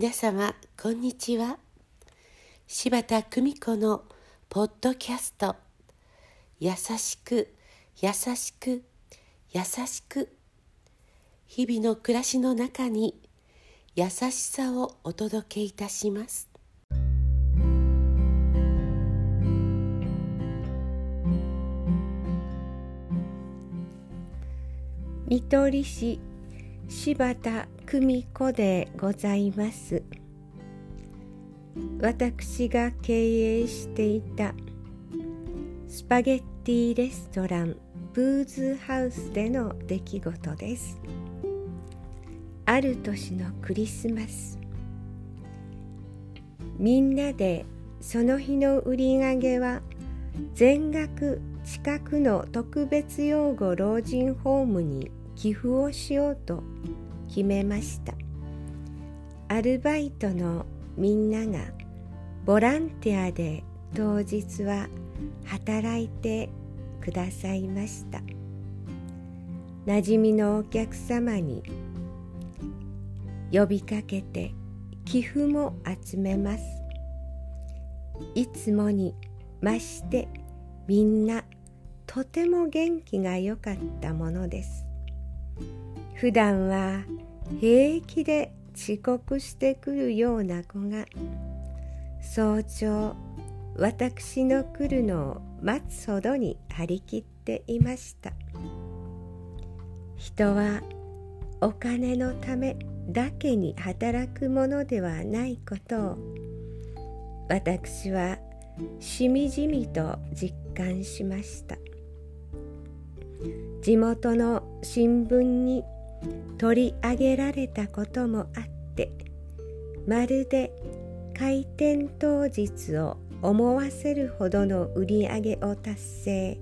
皆様こんにちは。柴田久美子のポッドキャスト「優しく優しく優しく」日々の暮らしの中に優しさをお届けいたします。見取り市柴田久美子でございます。私が経営していたスパゲッティレストランブーズハウスでの出来事です。ある年のクリスマスみんなでその日の売り上げは全額近くの特別養護老人ホームに寄付をしようと決めました。アルバイトのみんながボランティアで当日は働いてくださいました。なじみのお客様に呼びかけて寄付も集めます。いつもに増してみんなとても元気が良かったものです。普段は平気で遅刻してくるような子が早朝私の来るのを待つほどに張り切っていました。人はお金のためだけに働くものではないことを私はしみじみと実感しました。地元の新聞に取り上げられたこともあってまるで開店当日を思わせるほどの売り上げを達成。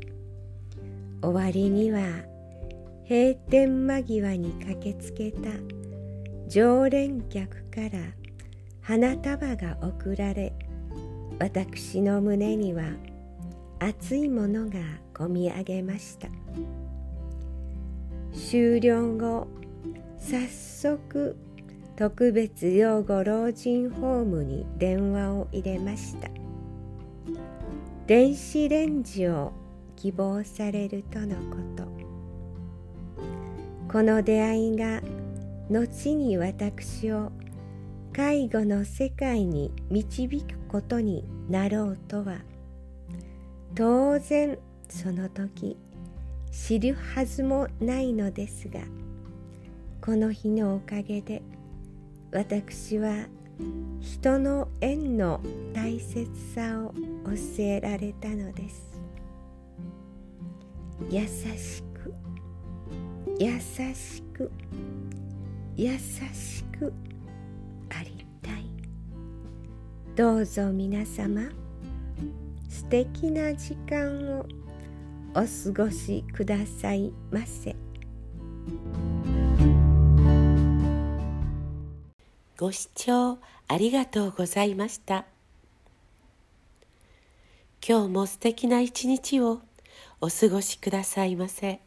終わりには閉店間際に駆けつけた常連客から花束が贈られ私の胸には熱いものがこみ上げました。終了後早速特別養護老人ホームに電話を入れました。電子レンジを希望されるとのこと。この出会いが後に私を介護の世界に導くことになろうとは当然その時知るはずもないのですがこの日のおかげで私は人の縁の大切さを教えられたのです。優しく優しく優しくありたい。どうぞ皆様素敵な時間を。お過ごしくださいませ。ご視聴ありがとうございました。今日も素敵な一日をお過ごしくださいませ。